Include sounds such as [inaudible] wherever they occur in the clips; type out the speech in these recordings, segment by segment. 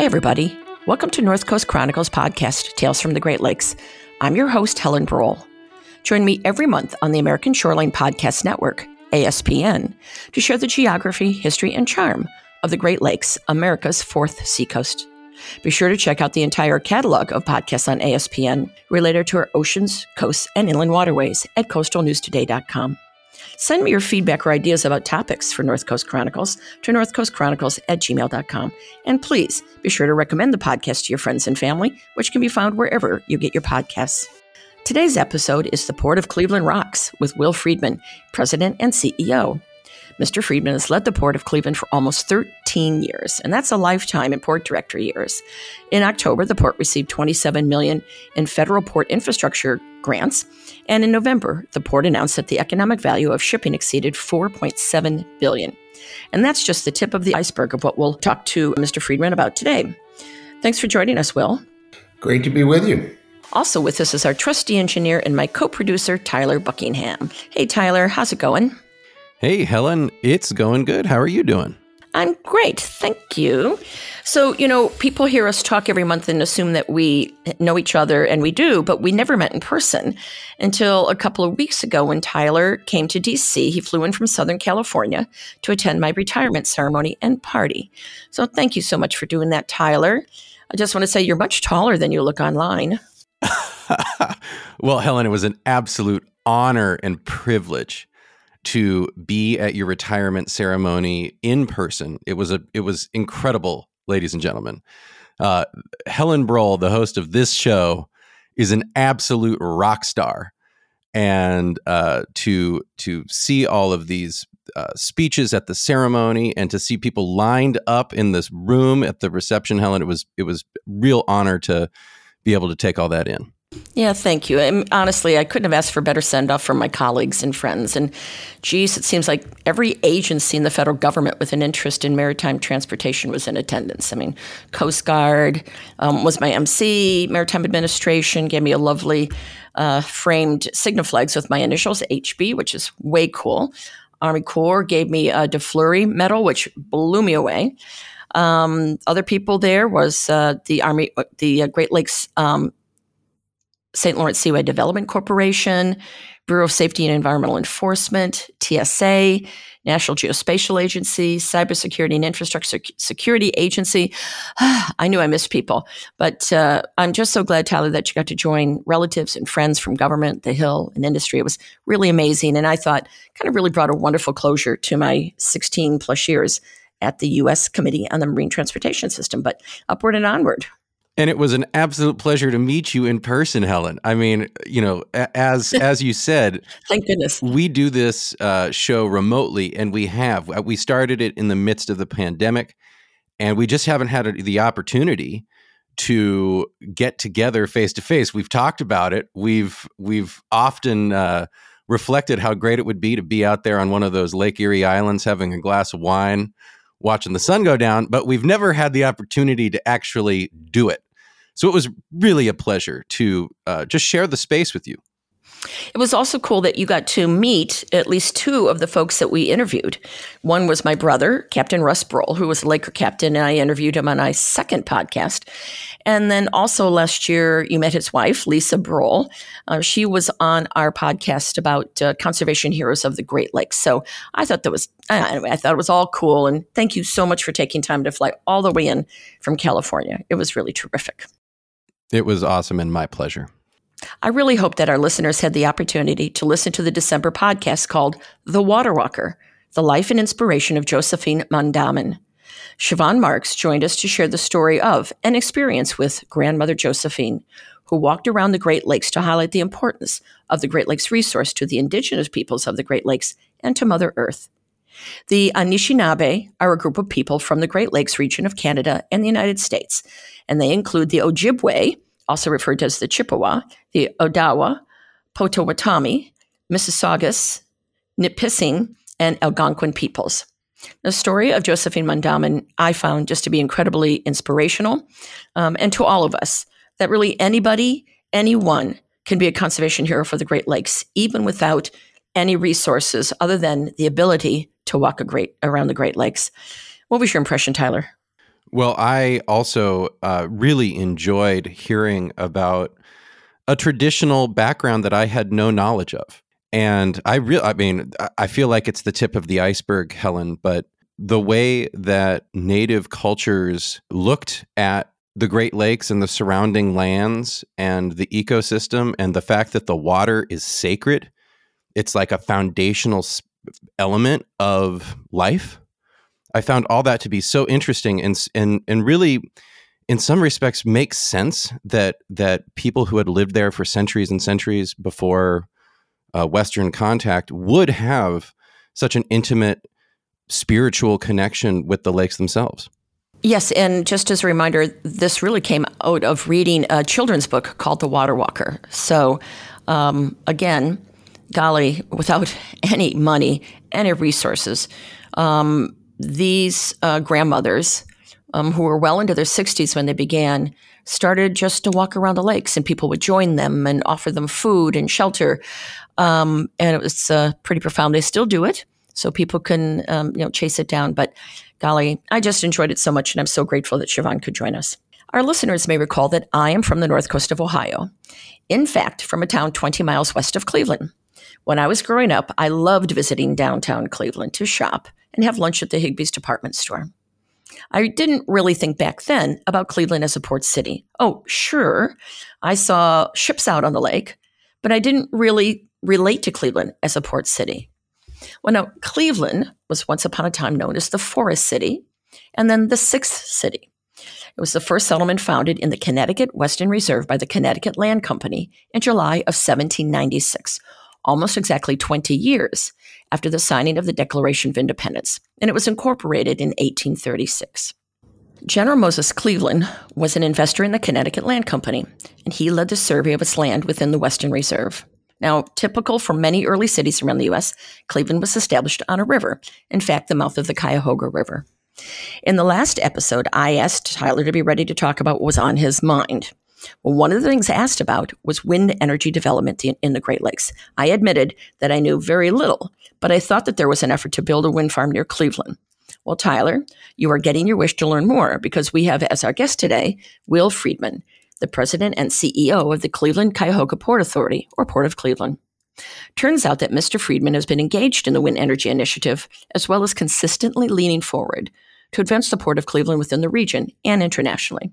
Hi, everybody. Welcome to North Coast Chronicles podcast, Tales from the Great Lakes. I'm your host, Helen Brohl. Join me every month on the American Shoreline Podcast Network, ASPN, to share the geography, history, and charm of the Great Lakes, America's fourth seacoast. Be sure to check out the entire catalog of podcasts on ASPN related to our oceans, coasts, and inland waterways at coastalnewstoday.com. Send me your feedback or ideas about topics for North Coast Chronicles to northcoastchronicles at gmail.com. And please be sure to recommend the podcast to your friends and family, which can be found wherever you get your podcasts. Today's episode is The Port of Cleveland Rocks with Will Friedman, President and CEO. Mr. Friedman has led the Port of Cleveland for almost 13 years, and that's a lifetime in port director years. In October, the port received 27 million in federal port infrastructure grants, and in November, the port announced that the economic value of shipping exceeded 4.7 billion. And that's just the tip of the iceberg of what we'll talk to Mr. Friedman about today. Thanks for joining us, Will. Great to be with you. Also with us is our trusty engineer and my co-producer Tyler Buckingham. Hey Tyler, how's it going? Hey, Helen, it's going good. How are you doing? I'm great, thank you. So, you know, people hear us talk every month and assume that we know each other, and we do, but we never met in person until a couple of weeks ago when Tyler came to DC. He flew in from Southern California to attend my retirement ceremony and party. So, thank you so much for doing that, Tyler. I just want to say you're much taller than you look online. [laughs] well, Helen, it was an absolute honor and privilege to be at your retirement ceremony in person. It was a it was incredible, ladies and gentlemen. Uh, Helen Brohl, the host of this show, is an absolute rock star, and uh, to to see all of these uh, speeches at the ceremony and to see people lined up in this room at the reception, Helen, it was it was real honor to be able to take all that in. Yeah, thank you. I honestly, I couldn't have asked for better send off from my colleagues and friends. And geez, it seems like every agency in the federal government with an interest in maritime transportation was in attendance. I mean, Coast Guard um, was my MC, Maritime Administration gave me a lovely uh, framed signal flags with my initials, HB, which is way cool. Army Corps gave me a De Fleury medal, which blew me away. Um, other people there was uh, the Army, the uh, Great Lakes um, St. Lawrence Seaway Development Corporation, Bureau of Safety and Environmental Enforcement, TSA, National Geospatial Agency, Cybersecurity and Infrastructure Security Agency. [sighs] I knew I missed people, but uh, I'm just so glad, Tyler, that you got to join relatives and friends from government, the Hill, and industry. It was really amazing. And I thought kind of really brought a wonderful closure to my 16 plus years at the U.S. Committee on the Marine Transportation System, but upward and onward. And it was an absolute pleasure to meet you in person, Helen. I mean, you know, as [laughs] as you said, thank goodness we do this uh, show remotely, and we have. Uh, we started it in the midst of the pandemic, and we just haven't had the opportunity to get together face to face. We've talked about it. We've we've often uh, reflected how great it would be to be out there on one of those Lake Erie islands having a glass of wine watching the sun go down, but we've never had the opportunity to actually do it. So it was really a pleasure to uh, just share the space with you. It was also cool that you got to meet at least two of the folks that we interviewed. One was my brother, Captain Russ Brohl, who was a Laker captain, and I interviewed him on my second podcast. And then also last year, you met his wife, Lisa Brohl. Uh, she was on our podcast about uh, conservation heroes of the Great Lakes. So I thought that was anyway. I thought it was all cool, and thank you so much for taking time to fly all the way in from California. It was really terrific. It was awesome and my pleasure. I really hope that our listeners had the opportunity to listen to the December podcast called The Water Walker The Life and Inspiration of Josephine Mandamin. Siobhan Marks joined us to share the story of an experience with grandmother Josephine, who walked around the Great Lakes to highlight the importance of the Great Lakes resource to the indigenous peoples of the Great Lakes and to Mother Earth. The Anishinaabe are a group of people from the Great Lakes region of Canada and the United States, and they include the Ojibwe, also referred to as the Chippewa, the Odawa, Potawatomi, Mississaugas, Nipissing, and Algonquin peoples. The story of Josephine Mandamin I found just to be incredibly inspirational, um, and to all of us that really anybody, anyone can be a conservation hero for the Great Lakes, even without any resources other than the ability to walk a great around the Great Lakes. What was your impression, Tyler? Well, I also uh, really enjoyed hearing about a traditional background that I had no knowledge of. And I real I mean, I feel like it's the tip of the iceberg, Helen, but the way that native cultures looked at the Great Lakes and the surrounding lands and the ecosystem and the fact that the water is sacred, it's like a foundational element of life. I found all that to be so interesting and and and really in some respects makes sense that that people who had lived there for centuries and centuries before uh, Western contact would have such an intimate spiritual connection with the lakes themselves. Yes, and just as a reminder, this really came out of reading a children's book called The Water Walker. So, um, again, golly, without [laughs] any money, any resources, um, these uh, grandmothers um, who were well into their 60s when they began started just to walk around the lakes and people would join them and offer them food and shelter. Um, and it was uh, pretty profound. They still do it, so people can um, you know chase it down. But golly, I just enjoyed it so much, and I'm so grateful that Siobhan could join us. Our listeners may recall that I am from the north coast of Ohio. In fact, from a town 20 miles west of Cleveland. When I was growing up, I loved visiting downtown Cleveland to shop and have lunch at the Higbee's department store. I didn't really think back then about Cleveland as a port city. Oh, sure, I saw ships out on the lake, but I didn't really relate to Cleveland as a port city. Well, now, Cleveland was once upon a time known as the Forest City and then the Sixth City. It was the first settlement founded in the Connecticut Western Reserve by the Connecticut Land Company in July of 1796, almost exactly 20 years after the signing of the Declaration of Independence, and it was incorporated in 1836. General Moses Cleaveland was an investor in the Connecticut Land Company, and he led the survey of its land within the Western Reserve. Now, typical for many early cities around the U.S., Cleveland was established on a river, in fact, the mouth of the Cuyahoga River. In the last episode, I asked Tyler to be ready to talk about what was on his mind. Well, one of the things asked about was wind energy development in the Great Lakes. I admitted that I knew very little, but I thought that there was an effort to build a wind farm near Cleveland. Well, Tyler, you are getting your wish to learn more because we have as our guest today Will Friedman, the president and CEO of the Cleveland Cuyahoga Port Authority, or Port of Cleveland. Turns out that Mr. Friedman has been engaged in the wind energy initiative, as well as consistently leaning forward to advance the Port of Cleveland within the region and internationally.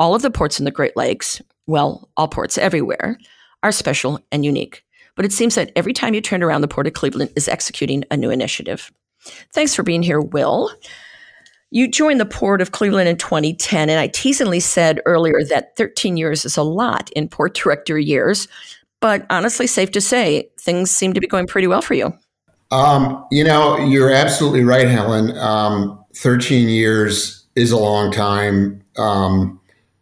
All of the ports in the Great Lakes, well, all ports everywhere, are special and unique. But it seems that every time you turn around, the Port of Cleveland is executing a new initiative. Thanks for being here, Will. You joined the Port of Cleveland in 2010, and I teasingly said earlier that 13 years is a lot in port director years. But honestly, safe to say, things seem to be going pretty well for you. Um, you know, you're absolutely right, Helen. Um, 13 years is a long time. Um,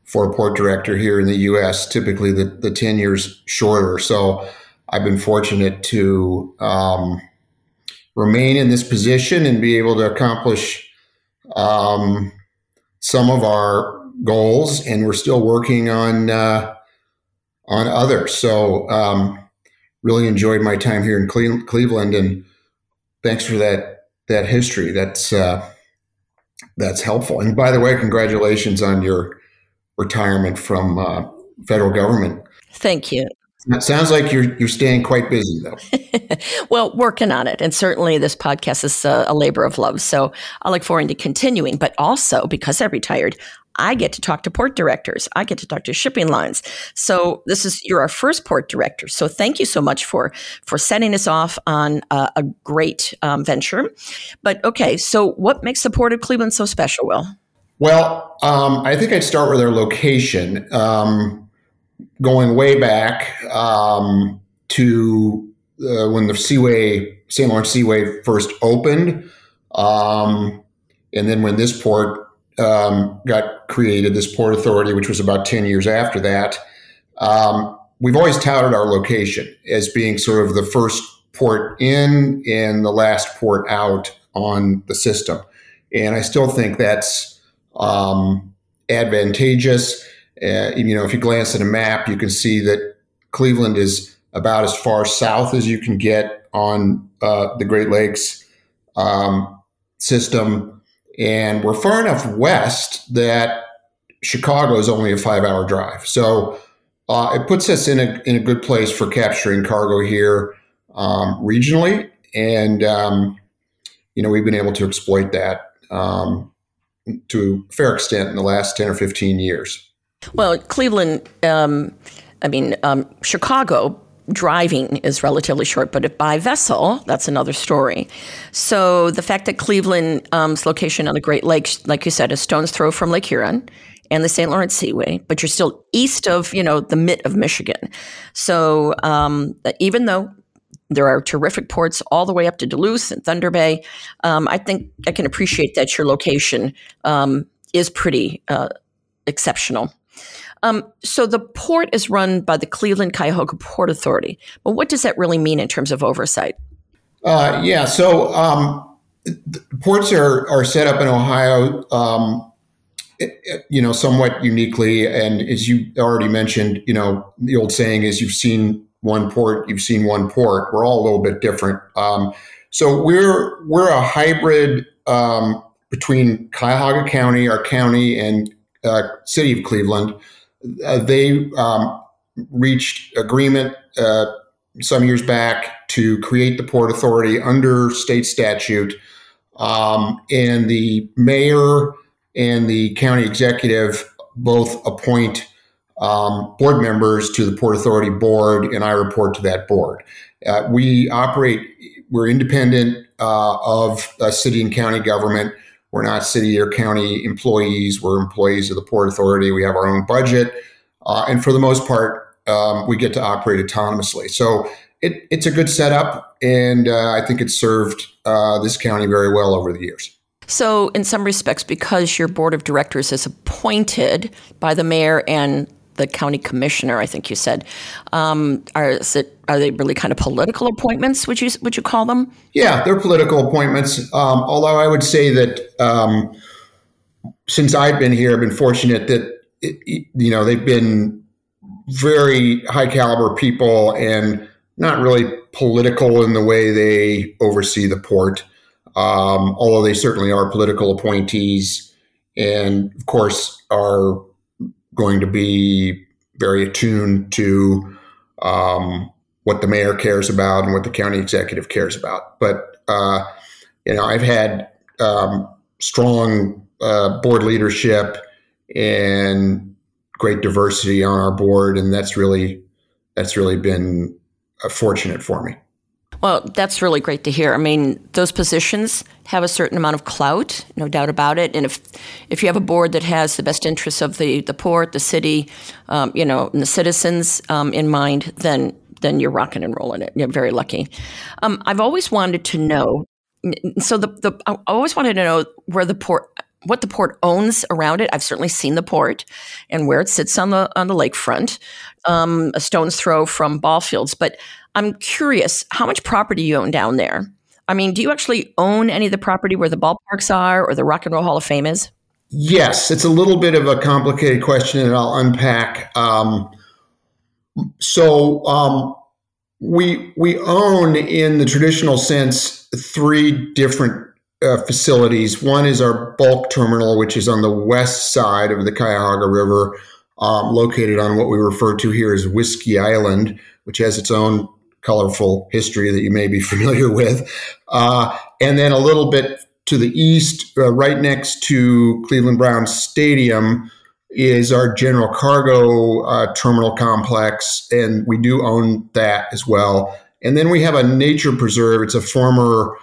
for a port director here in the U.S. Typically, the, the tenure's shorter. So I've been fortunate to um, remain in this position and be able to accomplish um, some of our goals, and we're still working on uh, on others. So um, really enjoyed my time here in Cle- Cleveland, and thanks for that that history. That's uh, that's helpful. And by the way, congratulations on your retirement from uh, federal government. Thank you. It sounds like you're you're staying quite busy though. [laughs] well, working on it, and certainly this podcast is a, a, labor of love. So I look forward to continuing. But also because I retired, I get to talk to port directors. I get to talk to shipping lines. So this is you're our first port director. So thank you so much for for setting us off on a, a great um, venture. But okay, so what makes the port of Cleveland so special, Will? Well, um, I think I'd start with our location. Um, going way back um, to uh, when the Seaway, St. Lawrence Seaway first opened, um, and then when this port um, got created, this Port Authority, which was about 10 years after that, um, we've always touted our location as being sort of the first port in and the last port out on the system. And I still think that's um, advantageous. Uh, you know, if you glance at a map, you can see that Cleveland is about as far south as you can get on uh, the Great Lakes um, system, and we're far enough west that Chicago is only a five hour drive. So uh, it puts us in a, in a good place for capturing cargo here um, regionally. And, um, you know, we've been able to exploit that um, to a fair extent in the last 10 or 15 years. Well, Cleveland, um, I mean, um, Chicago driving is relatively short, but if by vessel, that's another story. So the fact that Cleveland's um, location on the Great Lakes, like you said, a stone's throw from Lake Huron and the St. Lawrence Seaway, but you're still east of, you know, the mitt of Michigan. So um, even though there are terrific ports all the way up to Duluth and Thunder Bay, um, I think I can appreciate that your location um, is pretty uh, exceptional. Um, so the port is run by the Cleveland Cuyahoga Port Authority. But what does that really mean in terms of oversight? Uh, yeah, so um, ports are, are set up in Ohio, um, you know, somewhat uniquely. And as you already mentioned, you know, the old saying is you've seen one port, you've seen one port. We're all a little bit different. Um, so we're we're a hybrid um, between Cuyahoga County, our county, and uh, city of Cleveland uh, they um, reached agreement uh, some years back to create the Port Authority under state statute. Um, and the mayor and the county executive both appoint um, board members to the Port Authority board, and I report to that board. Uh, we operate, we're independent uh, of city and county government. We're not city or county employees. We're employees of the Port Authority. We have our own budget. Uh, and for the most part, um, we get to operate autonomously. So it, it's a good setup. And uh, I think it's served uh, this county very well over the years. So, in some respects, because your board of directors is appointed by the mayor and the county commissioner, I think you said. Um, are it, are they really kind of political appointments? Would you would you call them? Yeah, they're political appointments. Um, although I would say that um, since I've been here, I've been fortunate that it, you know they've been very high caliber people and not really political in the way they oversee the port. Um, although they certainly are political appointees, and of course are going to be very attuned to um, what the mayor cares about and what the county executive cares about. But uh, you know, I've had um, strong uh, board leadership and great diversity on our board, and that's really that's really been uh, fortunate for me. Well, that's really great to hear. I mean, those positions have a certain amount of clout, no doubt about it. And if if you have a board that has the best interests of the the port, the city, um, you know, and the citizens um, in mind, then then you're rocking and rolling it. You're very lucky. Um, I've always wanted to know. So the the I always wanted to know where the port what the port owns around it. I've certainly seen the port and where it sits on the on the lakefront, um, a stone's throw from ball fields. But I'm curious, how much property you own down there? I mean, do you actually own any of the property where the ballparks are or the Rock and Roll Hall of Fame is? Yes, it's a little bit of a complicated question, and I'll unpack. Um, so um, we we own, in the traditional sense, three different uh, facilities. One is our bulk terminal, which is on the west side of the Cuyahoga River, um, located on what we refer to here as Whiskey Island, which has its own colorful history that you may be [laughs] familiar with. Uh, and then a little bit to the east, uh, right next to Cleveland Browns Stadium, is our general cargo uh, terminal complex, and we do own that as well. And then we have a nature preserve. It's a former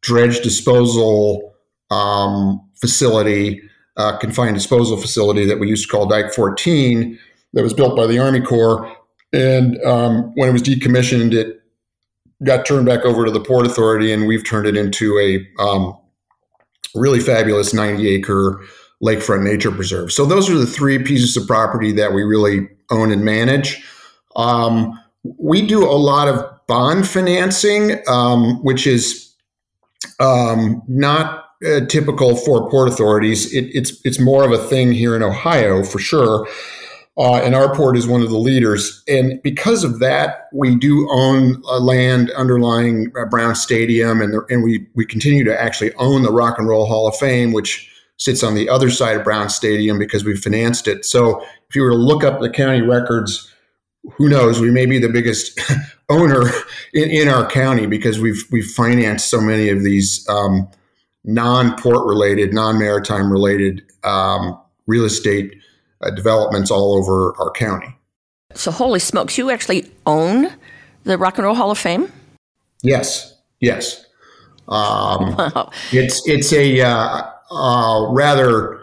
dredge disposal um, facility, uh, confined disposal facility that we used to call Dike 14, that was built by the Army Corps and um, when it was decommissioned, it got turned back over to the Port Authority, and we've turned it into a um, really fabulous 90 acre lakefront nature preserve. So those are the three pieces of property that we really own and manage. Um, we do a lot of bond financing, um, which is um, not uh, typical for port authorities. It, it's it's more of a thing here in Ohio for sure. Uh, and our port is one of the leaders. And because of that, we do own land underlying uh, Brown Stadium, and, and we, we continue to actually own the Rock and Roll Hall of Fame, which sits on the other side of Brown Stadium because we financed it. So if you were to look up the county records, who knows? We may be the biggest [laughs] owner in, in our county because we've we've financed so many of these um, non-port related, non-maritime related um, real estate uh, developments all over our county. So, holy smokes, you actually own the Rock and Roll Hall of Fame? Yes, yes. Um, [laughs] wow. It's it's a uh, uh, rather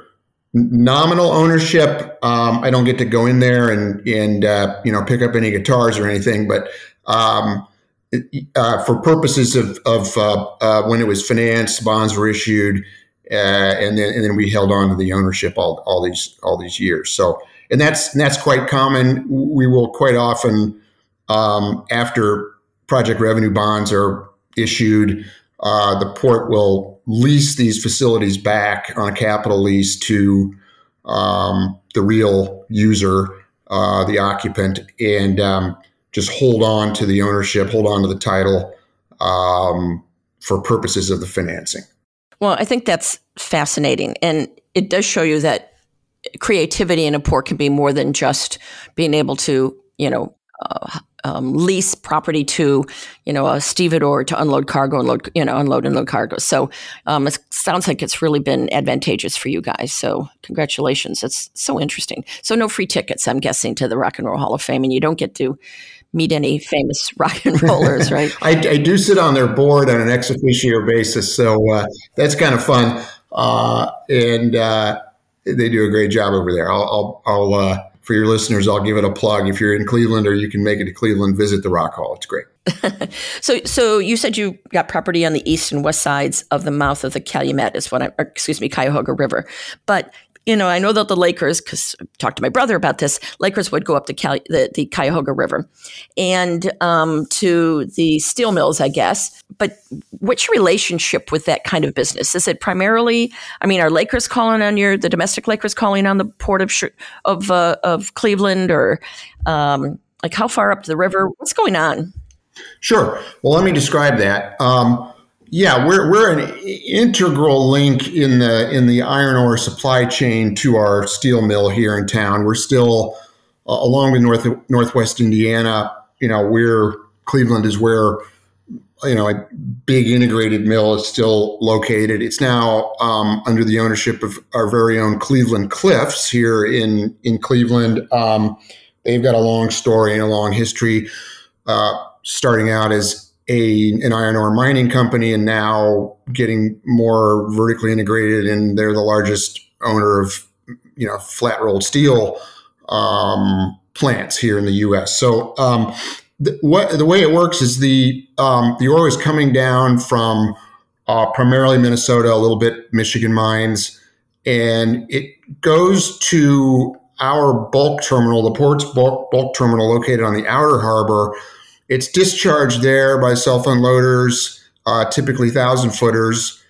nominal ownership. Um, I don't get to go in there and and uh, you know pick up any guitars or anything, but um, uh, for purposes of, of uh, uh, when it was financed, bonds were issued, uh, and then and then we held on to the ownership all, all these all these years. So and that's and that's quite common. We will quite often um, after project revenue bonds are issued, uh, the port will lease these facilities back on a capital lease to um, the real user, uh, the occupant, and um, just hold on to the ownership, hold on to the title um, for purposes of the financing. Well, I think that's fascinating. And it does show you that creativity in a port can be more than just being able to, you know, uh, um, lease property to, you know, a stevedore to unload cargo, unload, you know, unload and load cargo. So um, it sounds like it's really been advantageous for you guys. So congratulations. It's so interesting. So no free tickets, I'm guessing, to the Rock and Roll Hall of Fame, and you don't get to meet any famous [laughs] rock and rollers, [laughs] right? I, I, do sit on their board on an ex officio basis, so uh, that's kind of fun, uh, and uh, they do a great job over there. I'll, I'll, I'll uh, for your listeners, I'll give it a plug. If you're in Cleveland or you can make it to Cleveland, visit the Rock Hall. It's great. [laughs] so, so you said you got property on the east and west sides of the mouth of the Calumet, is what I, excuse me, Cuyahoga River. But you know, I know that the Lakers, because I talked to my brother about this, Lakers would go up the, Cal- the, the Cuyahoga River and um, to the steel mills, I guess. But what's your relationship with that kind of business? Is it primarily, I mean, are Lakers calling on your, the domestic Lakers calling on the port of, of, uh, of Cleveland or um, like how far up the river? What's going on? Sure. Well, let me describe that. Um, yeah, we're we're an integral link in the in the iron ore supply chain to our steel mill here in town. We're still uh, along with North Northwest Indiana. You know, we're Cleveland is where you know a big integrated mill is still located. It's now um, under the ownership of our very own Cleveland Cliffs here in in Cleveland. Um, they've got a long story and a long history, uh, starting out as a an iron ore mining company and now getting more vertically integrated and they're the largest owner of you know flat rolled steel um, plants here in the U.S. So um, the, what, the way it works is the um, the ore is coming down from uh, primarily Minnesota, a little bit Michigan mines, and it goes to our bulk terminal, the port's bulk, bulk terminal located on the outer harbor it's discharged there by self unloaders, uh, typically thousand footers,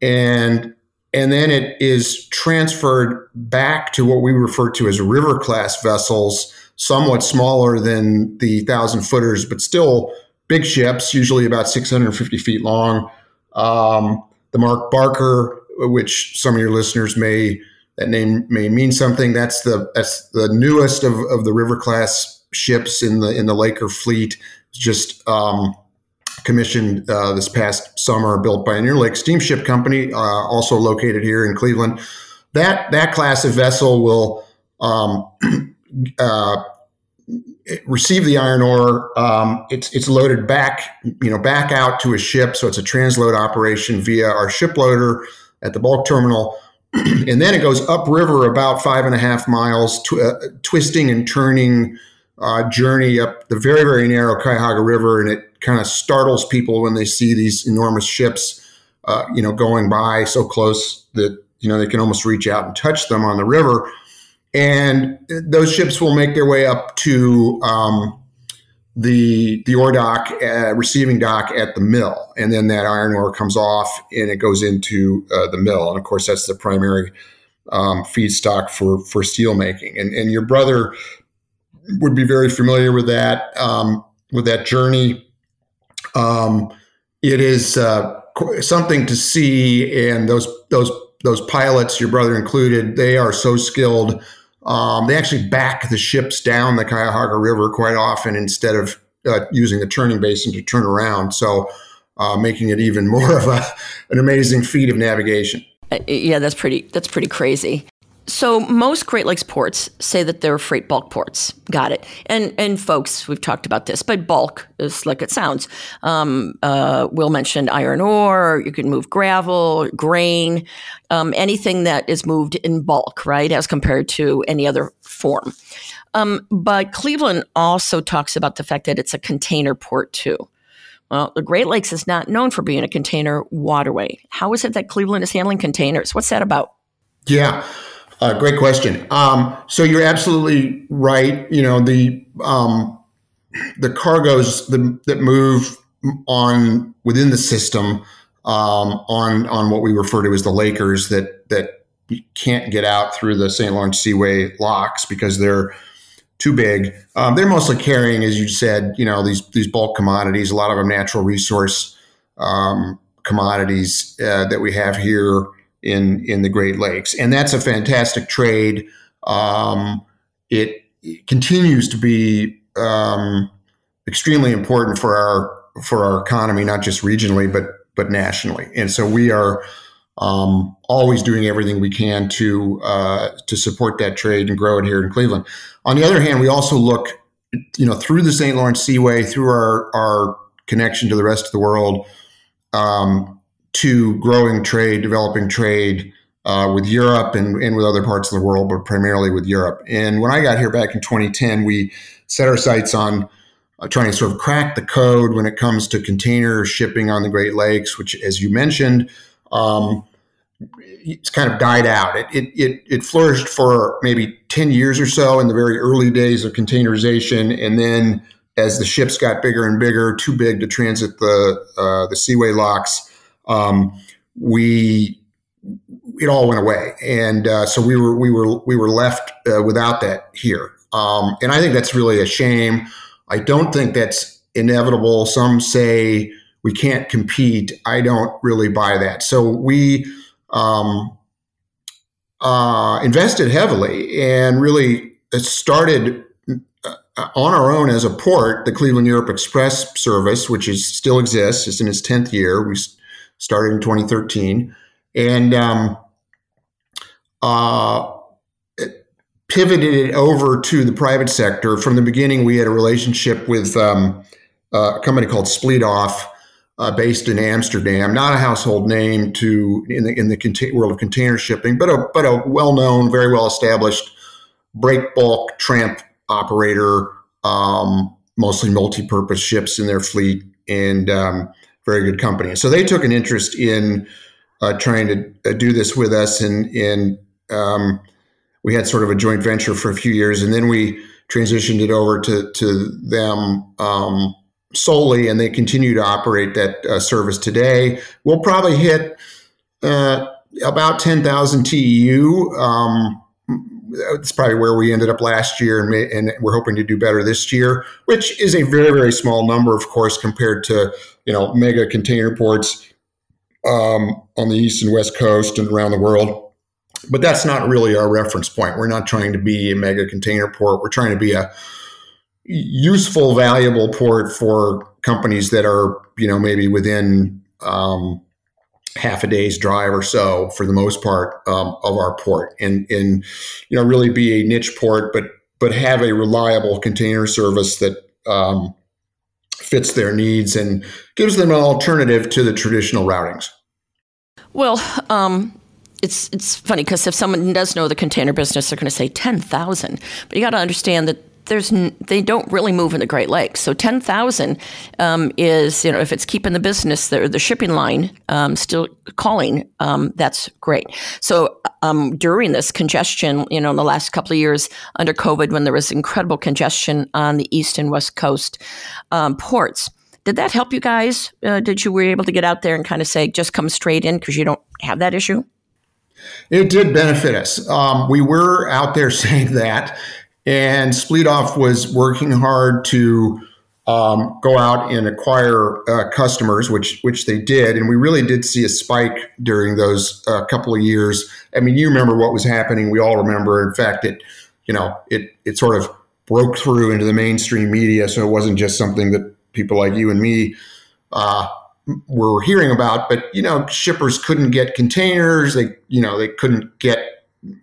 and and then it is transferred back to what we refer to as river class vessels, somewhat smaller than the thousand footers, but still big ships, usually about 650 feet long. Um, the Mark Barker, which some of your listeners may that name may mean something. That's the that's the newest of, of the river class ships in the in the Laker fleet just um, commissioned uh, this past summer, built by Interlake Steamship Company, uh, also located here in Cleveland. That that class of vessel will um, [clears throat] uh, receive the iron ore. Um, it's it's loaded back, you know, back out to a ship. So it's a transload operation via our ship loader at the bulk terminal. [clears throat] and then it goes upriver about five and a half miles, tw- uh, twisting and turning uh, journey up the very, very narrow Cuyahoga River, and it kind of startles people when they see these enormous ships, uh, you know, going by so close that you know they can almost reach out and touch them on the river. And those ships will make their way up to um, the the ore dock, uh, receiving dock at the mill, and then that iron ore comes off and it goes into uh, the mill. And of course, that's the primary um, feedstock for for steel making. And and your brother would be very familiar with that um, with that journey. Um, it is uh, something to see, and those those those pilots, your brother included, they are so skilled. Um, they actually back the ships down the Cuyahoga River quite often instead of uh, using the turning basin to turn around. So, uh, making it even more of a, an amazing feat of navigation. Uh, yeah, that's pretty. That's pretty crazy. So most Great Lakes ports say that they're freight bulk ports. Got it. And and folks, we've talked about this, but bulk is like it sounds. Um, uh, Will mentioned iron ore. You can move gravel, grain, um, anything that is moved in bulk, right, as compared to any other form. Um, but Cleveland also talks about the fact that it's a container port too. Well, the Great Lakes is not known for being a container waterway. How is it that Cleveland is handling containers? What's that about? Yeah. Uh, great question. Um, so you're absolutely right. You know the um, the cargoes the, that move on within the system um, on on what we refer to as the Lakers that that can't get out through the St. Lawrence Seaway locks because they're too big. Um, they're mostly carrying, as you said, you know these these bulk commodities. A lot of them natural resource um, commodities uh, that we have here in in the Great Lakes, and that's a fantastic trade. Um, it, continues to be um, extremely important for our for our economy, not just regionally but but nationally. And so we are um, always doing everything we can to uh, to support that trade and grow it here in Cleveland. On the other hand, we also look, you know, through the St. Lawrence Seaway, through our our connection to the rest of the world. Um, to growing trade, developing trade uh, with Europe and, and with other parts of the world, but primarily with Europe. And when I got here back in 2010, we set our sights on uh, trying to sort of crack the code when it comes to container shipping on the Great Lakes, which, as you mentioned, um, it's kind of died out. It, it, it, it, flourished for maybe 10 years or so in the very early days of containerization. And then as the ships got bigger and bigger, too big to transit the, uh, the seaway locks, um, we it all went away, and uh, so we were we were we were left uh, without that here, um, and I think that's really a shame. I don't think that's inevitable. Some say we can't compete. I don't really buy that. So we um, uh, invested heavily and really started uh, on our own as a port, the Cleveland Europe Express service, which is still exists. It's in its tenth year. We started in 2013, and um, uh, pivoted it over to the private sector. From the beginning, we had a relationship with um, a company called Spliethoff. Uh, based in Amsterdam, not a household name to in the in the world of container shipping, but a but a well known, very well established break bulk tramp operator, um, mostly multi purpose ships in their fleet, and um, very good company. So they took an interest in uh, trying to uh, do this with us, and um, we had sort of a joint venture for a few years, and then we transitioned it over to to them um, solely, and they continue to operate that uh, service today. We'll probably hit uh, about ten thousand TEU. Um, it's probably where we ended up last year, and, may, and we're hoping to do better this year, which is a very very small number, of course, compared to you know mega container ports um, on the east and west coast and around the world. But that's not really our reference point. We're not trying to be a mega container port. We're trying to be a useful, valuable port for companies that are you know maybe within um, half a day's drive or so for the most part um, of our port and and you know really be a niche port but but have a reliable container service that um, fits their needs and gives them an alternative to the traditional routings. Well, um, it's it's funny because if someone does know the container business, they're going to say ten thousand. But you got to understand that there's they don't really move in the Great Lakes. So ten thousand um, is you know if it's keeping the business the the shipping line um, still calling, um, that's great. So um, during this congestion, you know, in the last couple of years under COVID, when there was incredible congestion on the east and west coast um, ports. Did that help you guys? Uh, did you were able to get out there and kind of say just come straight in because you don't have that issue? It did benefit us. Um, we were out there [laughs] saying that, and Spliethoff was working hard to um, go out and acquire uh, customers, which which they did, and we really did see a spike during those uh, couple of years. I mean, you remember what was happening. We all remember. In fact, it you know it it sort of broke through into the mainstream media, so it wasn't just something that people like you and me uh, were hearing about. But you know, shippers couldn't get containers. They you know they couldn't get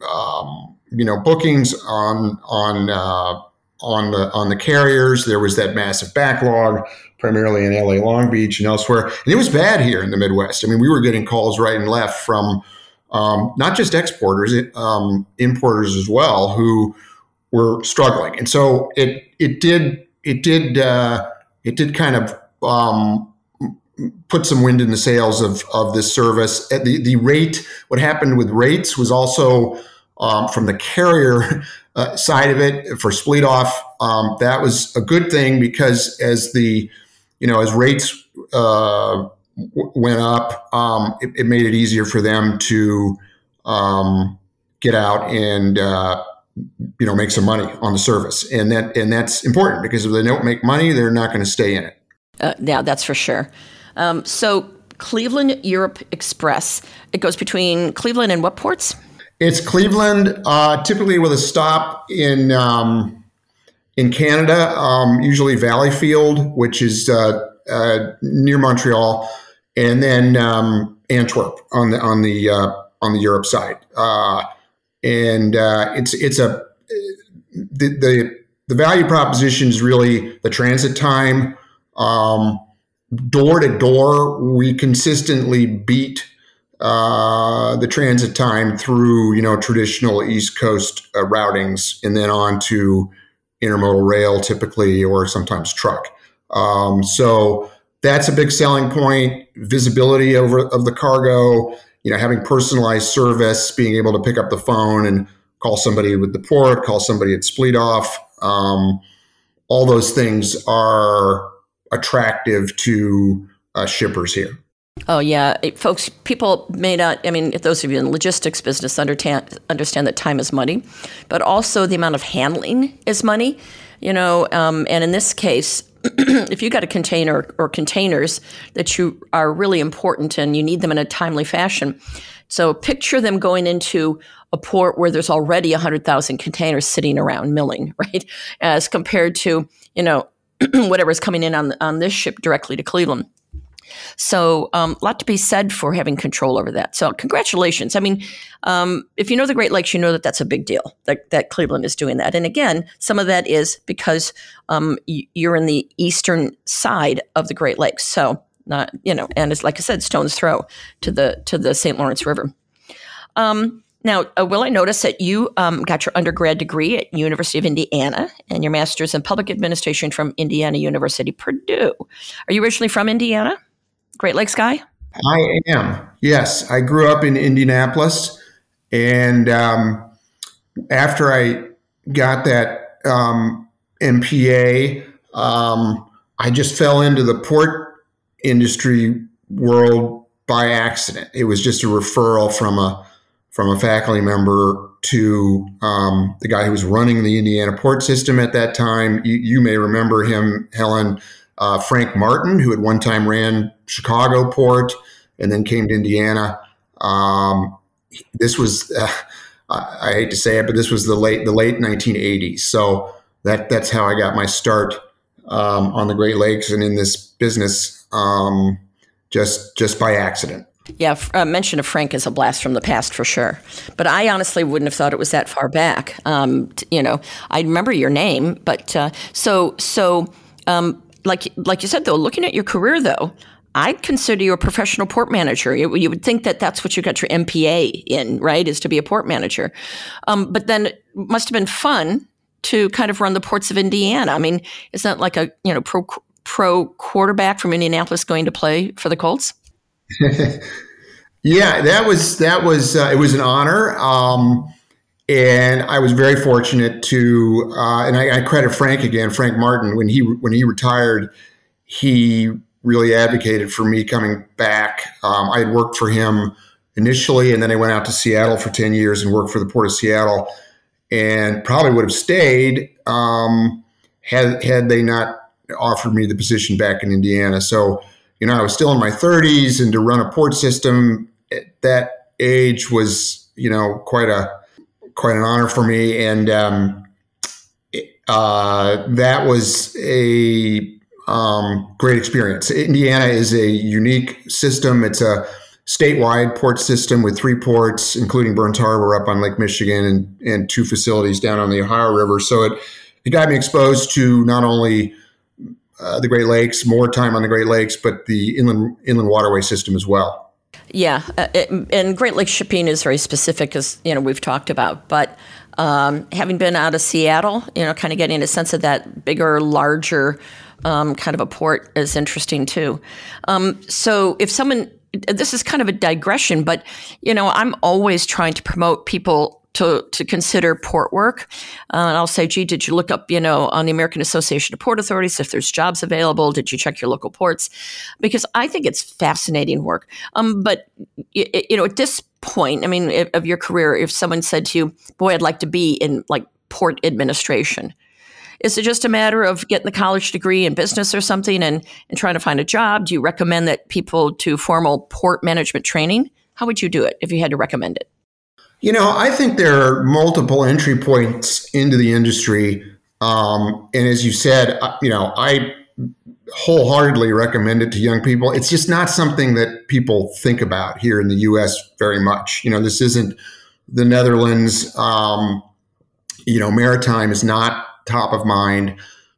um, you know bookings on on uh, on the on the carriers. There was that massive backlog, primarily in LA Long Beach and elsewhere, and it was bad here in the Midwest. I mean, we were getting calls right and left from um, not just exporters, um, importers as well, who were struggling, and so it it did it did uh, it did kind of um, put some wind in the sails of of this service. The the rate, what happened with rates was also um, from the carrier [laughs] uh, side of it for Spliethoff. Um, that was a good thing because as the you know as rates uh, w- went up, um, it, it, made it easier for them to um, get out and uh, you know make some money on the service, and that and that's important because if they don't make money, they're not going to stay in it. Uh, yeah, that's for sure. Um, so Cleveland Europe Express, it goes between Cleveland and what ports? It's Cleveland, uh, typically with a stop in um, in Canada, um, usually Valleyfield, which is uh, uh, near Montreal, and then um, Antwerp on the on the uh, on the Europe side. Uh, and uh, it's it's a the, the, the value proposition is really the transit time. Um, door to door, we consistently beat uh, the transit time through you know traditional East Coast uh, routings, and then on to intermodal rail, typically, or sometimes truck. Um, so that's a big selling point. Visibility over of the cargo. You know, having personalized service, being able to pick up the phone and call somebody with the port, call somebody at Spliethoff. Um, all those things are attractive to uh, shippers here. Oh yeah, it, folks. People may not. I mean, those of you in logistics business understand understand that time is money, but also the amount of handling is money. You know, um, and in this case, [clears throat] if you've got a container or containers that you are really important and you need them in a timely fashion, so picture them going into a port where there's already 100,000 containers sitting around milling, [laughs] right? As compared to, you know, [clears throat] whatever is coming in on, on this ship directly to Cleveland. So, um, a lot to be said for having control over that. So, congratulations. I mean, um, if you know the Great Lakes, you know that that's a big deal that, that Cleveland is doing that. And again, some of that is because um, you're in the eastern side of the Great Lakes. So, not you know, and it's like I said, stone's throw to the to the St. Lawrence River. Um, now, uh, Will, I notice that you um, got your undergrad degree at University of Indiana and your master's in public administration from Indiana University, Purdue. Are you originally from Indiana? Great Lakes guy? I am. Yes, I grew up in Indianapolis, and um, after I got that um, MPA, um, I just fell into the port industry world by accident. It was just a referral from a from a faculty member to um, the guy who was running the Indiana port system at that time. You, you may remember him, Helen, uh, Frank Martin, who at one time ran Chicago port and then came to Indiana. Um, this was, [laughs] uh, I, hate to say it, but this was the late the late 1980s. So that that's how I got my start um, on the Great Lakes and in this business um, just just by accident. Yeah, uh, mention of Frank is a blast from the past for sure. But I honestly wouldn't have thought it was that far back. Um, t- you know, I remember your name, but uh, so so um, like like you said though, looking at your career though, I'd consider you a professional port manager. You, you, would think that that's what you got your MPA in, right? Is to be a port manager. Um, but then it must have been fun to kind of run the ports of Indiana. I mean, is that like a you know pro pro quarterback from Indianapolis going to play for the Colts? [laughs] yeah, that was that was uh, it was an honor, um, and I was very fortunate to. Uh, and I, I, credit Frank again, Frank Martin, when he when he retired, he really advocated for me coming back. Um, I had worked for him initially, and then I went out to Seattle for 10 years and worked for the Port of Seattle and probably would have stayed um, had, had they not offered me the position back in Indiana. So, you know, I was still in my 30s and to run a port system at that age was, you know, quite a quite an honor for me. And um, uh, that was a um, great experience. Indiana is a unique system. It's a statewide port system with three ports, including Burns Harbor up on Lake Michigan and, and two facilities down on the Ohio River. So it, it got me exposed to not only uh, the Great Lakes, more time on the Great Lakes, but the inland inland waterway system as well. Yeah, uh, it, and Great Lakes shipping is very specific, as you know we've talked about. But um, having been out of Seattle, you know, kind of getting a sense of that bigger, larger um, kind of a port is interesting too. Um, so if someone, this is kind of a digression, but you know, I'm always trying to promote people to, to consider port work. Uh, and I'll say, gee, did you look up, you know, on the American Association of Port Authorities if there's jobs available? Did you check your local ports? Because I think it's fascinating work. Um, but, you, you know, at this point, I mean, of your career, if someone said to you, boy, I'd like to be in like port administration, is it just a matter of getting the college degree in business or something and, and trying to find a job? Do you recommend that people do formal port management training? How would you do it if you had to recommend it? You know, I think there are multiple entry points into the industry. Um, and as you said, uh, you know, I wholeheartedly recommend it to young people. It's just not something that people think about here in the U.S. very much. You know, this isn't the Netherlands. Um, you know, maritime is not top of mind.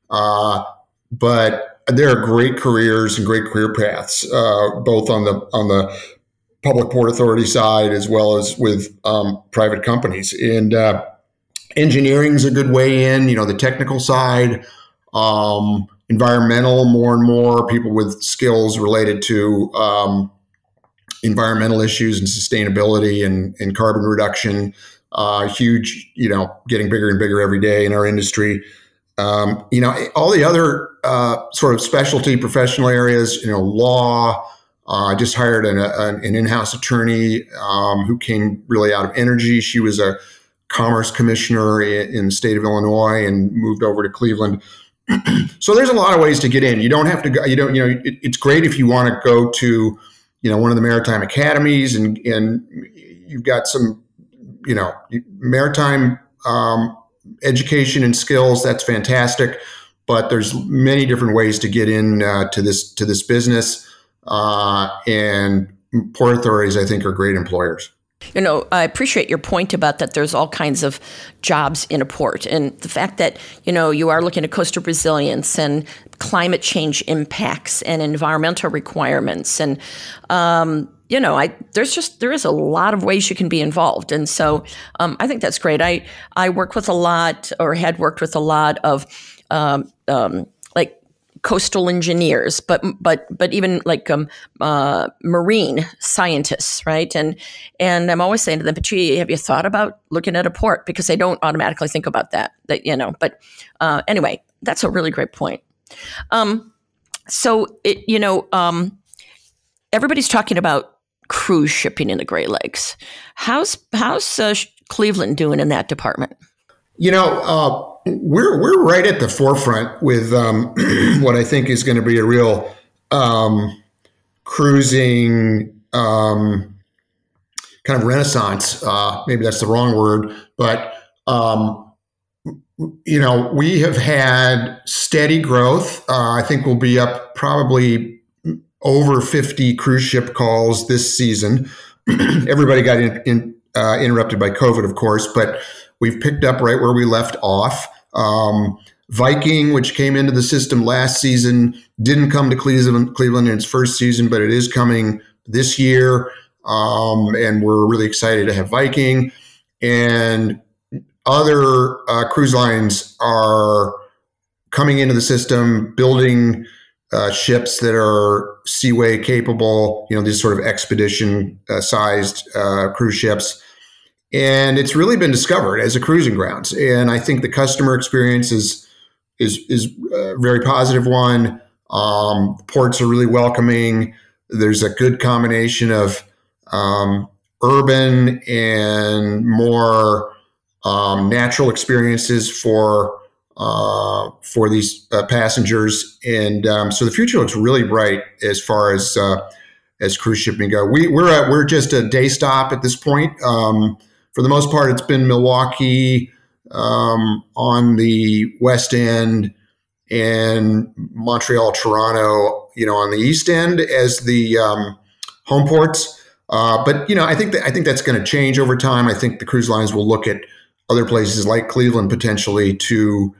Uh, but there are great careers and great career paths, uh, both on the on the public port authority side as well as with um, private companies. And uh, engineering is a good way in. You know, the technical side, um, environmental, more and more people with skills related to um, environmental issues and sustainability and, and carbon reduction uh, huge, you know, getting bigger and bigger every day in our industry. Um, you know, all the other uh, sort of specialty professional areas, you know, law. Uh, I just hired an, an, an in-house attorney um, who came really out of energy. She was a commerce commissioner in, in the state of Illinois and moved over to Cleveland. [clears throat] so there's a lot of ways to get in. You don't have to go. You don't. You know, it, it's great if you want to go to, you know, one of the maritime academies and and you've got some you know, maritime um, education and skills. That's fantastic, but there's many different ways to get in uh, to this to this business, uh, and port authorities, I think, are great employers. You know, I appreciate your point about that there's all kinds of jobs in a port. And the fact that, you know, you are looking at coastal resilience and climate change impacts and environmental requirements. And, um, you know, I there's just there is a lot of ways you can be involved, and so um, I think that's great. I I work with a lot, or had worked with a lot of um, um, coastal engineers, but but but even like um, uh, marine scientists, right? And and I'm always saying to them, but gee, have you thought about looking at a port? Because they don't automatically think about that. That you know, but uh, anyway, that's a really great point. Um, so it you know um, everybody's talking about cruise shipping in the Great Lakes. How's how's uh, Cleveland doing in that department? You know, uh, we're we're right at the forefront with um, [clears throat] what I think is going to be a real um, cruising um, kind of renaissance. Uh, maybe that's the wrong word, but um, you know, we have had steady growth. Uh, I think we'll be up probably over 50 cruise ship calls this season. [clears throat] Everybody got in, in, uh, interrupted by COVID, of course, but we've picked up right where we left off. Um, Viking, which came into the system last season, didn't come to Cleveland, Cleveland in its first season, but it is coming this year. Um, and we're really excited to have Viking. And other uh, cruise lines are coming into the system, building uh, ships that are seaway capable, you know, these sort of expedition uh, sized uh, cruise ships. And it's really been discovered as a cruising grounds. And I think the customer experience is is is a very positive one. Um, ports are really welcoming. There's a good combination of um, urban and more um, natural experiences for uh, for these uh, passengers, and um, so the future looks really bright as far as uh, as cruise shipping go. We, we're a, we're just a day stop at this point. Um, for the most part, it's been Milwaukee um, on the west end and Montreal, Toronto, you know, on the east end as the um, home ports. Uh, but you know, I think that I think that's going to change over time. I think the cruise lines will look at other places like Cleveland potentially to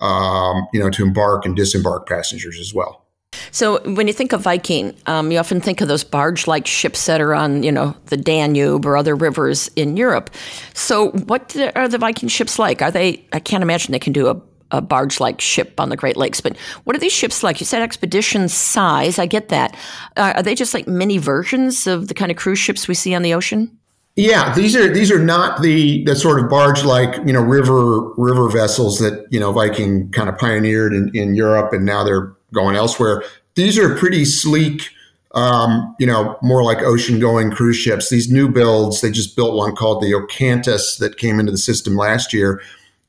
um, you know to embark and disembark passengers as well. So when you think of Viking, um, you often think of those barge-like ships that are on, you know, the Danube or other rivers in Europe. So what are the Viking ships like? Are they? I can't imagine they can do a, a barge-like ship on the Great Lakes. But what are these ships like? You said expedition size. I get that. Uh, are they just like mini versions of the kind of cruise ships we see on the ocean? Yeah, these are these are not the the sort of barge like you know river river vessels that you know Viking kind of pioneered in, in Europe and now they're going elsewhere. These are pretty sleek, um, you know, more like ocean going cruise ships. These new builds, they just built one called the Octantis that came into the system last year.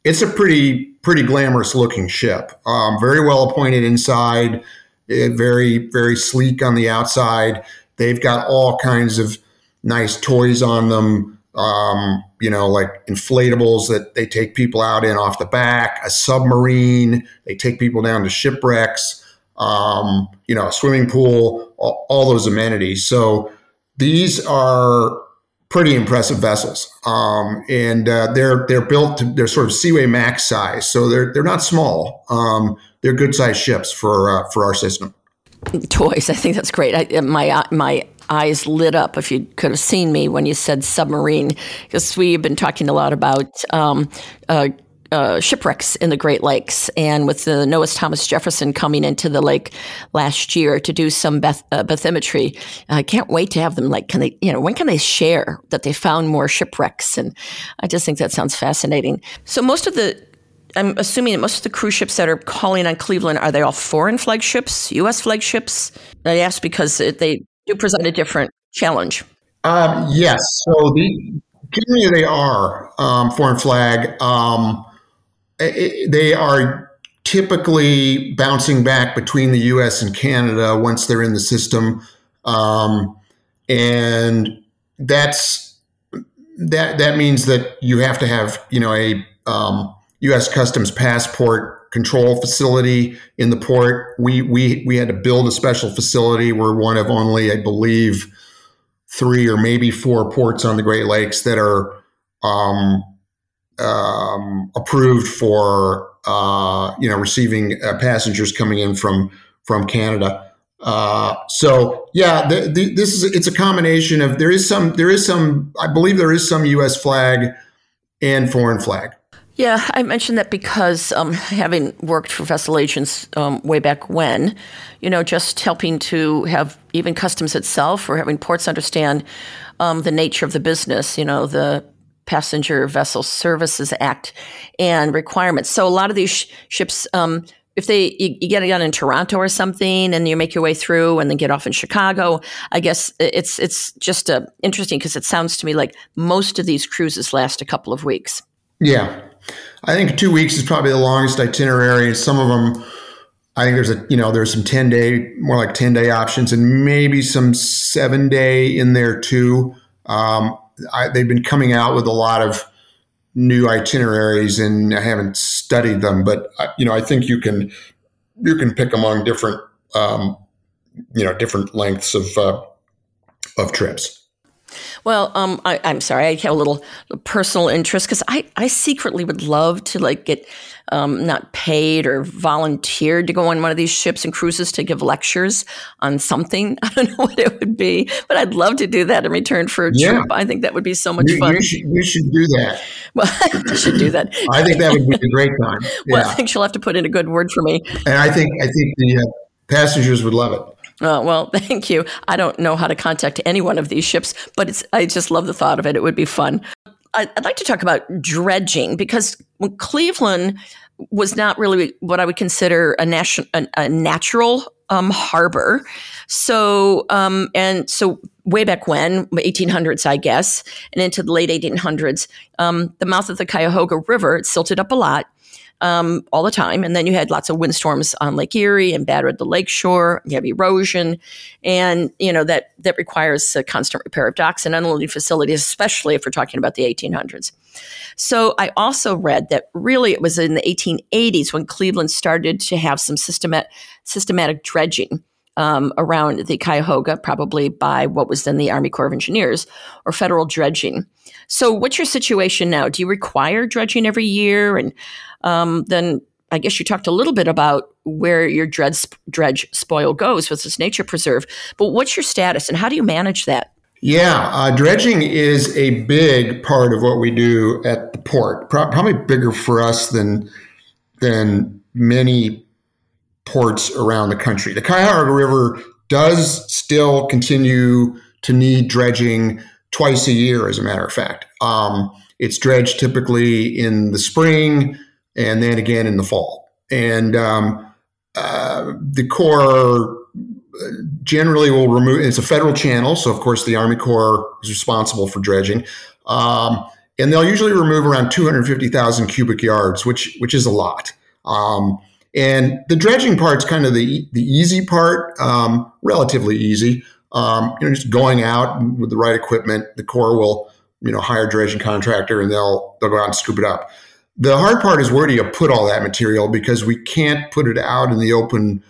It's a pretty pretty glamorous looking ship. Um, very well appointed inside, eh, very very sleek on the outside. They've got all kinds of nice toys on them. Um, you know, like inflatables that they take people out in off the back, a submarine. They take people down to shipwrecks um, you know, swimming pool, all, all, those amenities. So these are pretty impressive vessels, um, and uh, they're they're built to they're sort of Seaway Max size, so they're they're not small. Um, they're good sized ships for uh, for our system. Toys, I think that's great. I, my my eyes lit up if you could have seen me when you said submarine, because we've been talking a lot about. Um, uh, uh, shipwrecks in the Great Lakes. And with the NOAA's Thomas Jefferson coming into the lake last year to do some beth- uh, bathymetry, I can't wait to have them. Like, can they, you know, when can they share that they found more shipwrecks? And I just think that sounds fascinating. So most of the I'm assuming that most of the cruise ships that are calling on Cleveland are they all foreign flagships, U.S. flagships? I ask because they do present a different challenge. Um, yes, so the generally they are um, foreign flag. Um, they are typically bouncing back between the U.S. and Canada once they're in the system, um, and that's that. That means that you have to have you know a um, U.S. Customs passport control facility in the port. We we we had to build a special facility. We're one of only, I believe, three or maybe four ports on the Great Lakes that are um, um, approved for uh, you know receiving uh, passengers coming in from from Canada. Uh, so yeah, the, the, this is it's a combination of there is some there is some I believe there is some U.S. flag and foreign flag. Yeah, I mentioned that because um, having worked for vessel agents um, way back when, you know, just helping to have even customs itself or having ports understand um, the nature of the business, you know, the Passenger Vessel Services Act and requirements. So a lot of these sh- ships, um, if they you, you, get it on in Toronto or something, and you make your way through, and then get off in Chicago, I guess it's it's just uh, interesting because it sounds to me like most of these cruises last a couple of weeks. Yeah, I think two weeks is probably the longest itinerary. Some of them. I think there's a you know there's some ten day more like ten day options and maybe some seven day in there too. Um, I, they've been coming out with a lot of new itineraries, and I haven't studied them, but uh, you know, I think you can you can pick among different um, you know different lengths of uh, of trips. Well, um, I, am sorry, I have a little personal interest because I, I secretly would love to like get um, not paid or volunteered to go on one of these ships and cruises to give lectures on something. [laughs] I don't know what it would be, but I'd love to do that in return for a yeah. trip. I think that would be so much you, fun. You should, you should do that. Well, [laughs] I should do that. I think that would be a great time. Yeah. [laughs] Well, I think she'll have to put in a good word for me. And I think I think the uh, passengers would love it. Uh, well, [laughs] thank you. I don't know how to contact any one of these ships, but it's, I just love the thought of it. It would be fun. I'd like to talk about dredging because Cleveland was not really what I would consider a, nation, a, a natural um, harbor. So, um, and so way back when, 1800s, I guess, and into the late 1800s, um, the mouth of the Cuyahoga River, silted up a lot um, all the time. And then you had lots of windstorms on Lake Erie and battered the lakeshore. You have erosion, and you know that that requires a constant repair of docks and unloading facilities, especially if we're talking about the 1800s. So I also read that really it was in the 1880s when Cleveland started to have some systematic systematic dredging. Um, around the Cuyahoga, probably by what was then the Army Corps of Engineers or federal dredging. So, what's your situation now? Do you require dredging every year? And um, then I guess you talked a little bit about where your dredge, dredge spoil goes with this nature preserve. But what's your status and how do you manage that? Yeah, uh, dredging is a big part of what we do at the port. Pro- probably bigger for us than than many ports around the country. The Cuyahoga River does still continue to need dredging twice a year, as a matter of fact. Um, it's dredged typically in the spring and then again in the fall. And um, uh, the Corps generally will remove. It's a federal channel, so of course the Army Corps is responsible for dredging, um, and they'll usually remove around 250,000 cubic yards, which which is a lot. Um, and the dredging part's kind of the the easy part, um, relatively easy. Um, you know, just going out with the right equipment, the Corps will you know hire a dredging contractor, and they'll they'll go out and scoop it up. The hard part is where do you put all that material because we can't put it out in the open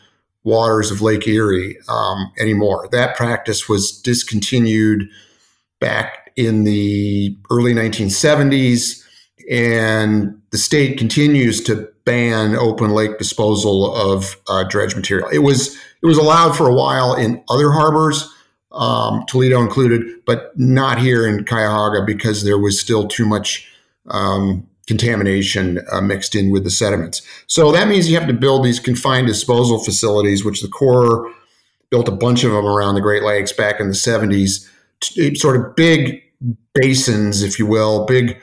waters of Lake Erie um, anymore. That practice was discontinued back in the early 1970s, and the state continues to ban open lake disposal of uh, dredge material. It was it was allowed for a while in other harbors, um, Toledo included, but not here in Cuyahoga because there was still too much um, contamination uh, mixed in with the sediments. So that means you have to build these confined disposal facilities, which the Corps built a bunch of them around the Great Lakes back in the 70s, sort of big basins, if you will, big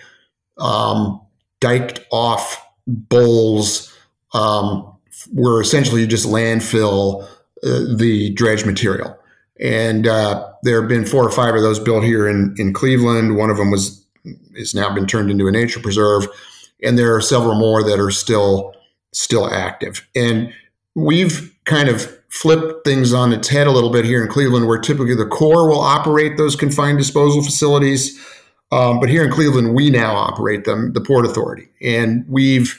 um, diked off bowls um, where essentially you just landfill uh, the dredge material. And uh, there have been four or five of those built here in, in Cleveland. One of them was has now been turned into a nature preserve, and there are several more that are still still active. And we've kind of flipped things on its head a little bit here in Cleveland, where typically the Corps will operate those confined disposal facilities. Um, but here in Cleveland, we now operate them, the Port Authority. And we've